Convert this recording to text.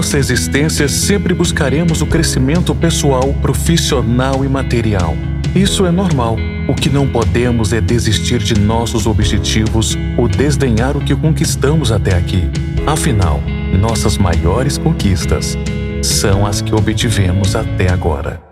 nossa existência sempre buscaremos o crescimento pessoal, profissional e material. Isso é normal. O que não podemos é desistir de nossos objetivos ou desdenhar o que conquistamos até aqui. Afinal, nossas maiores conquistas são as que obtivemos até agora.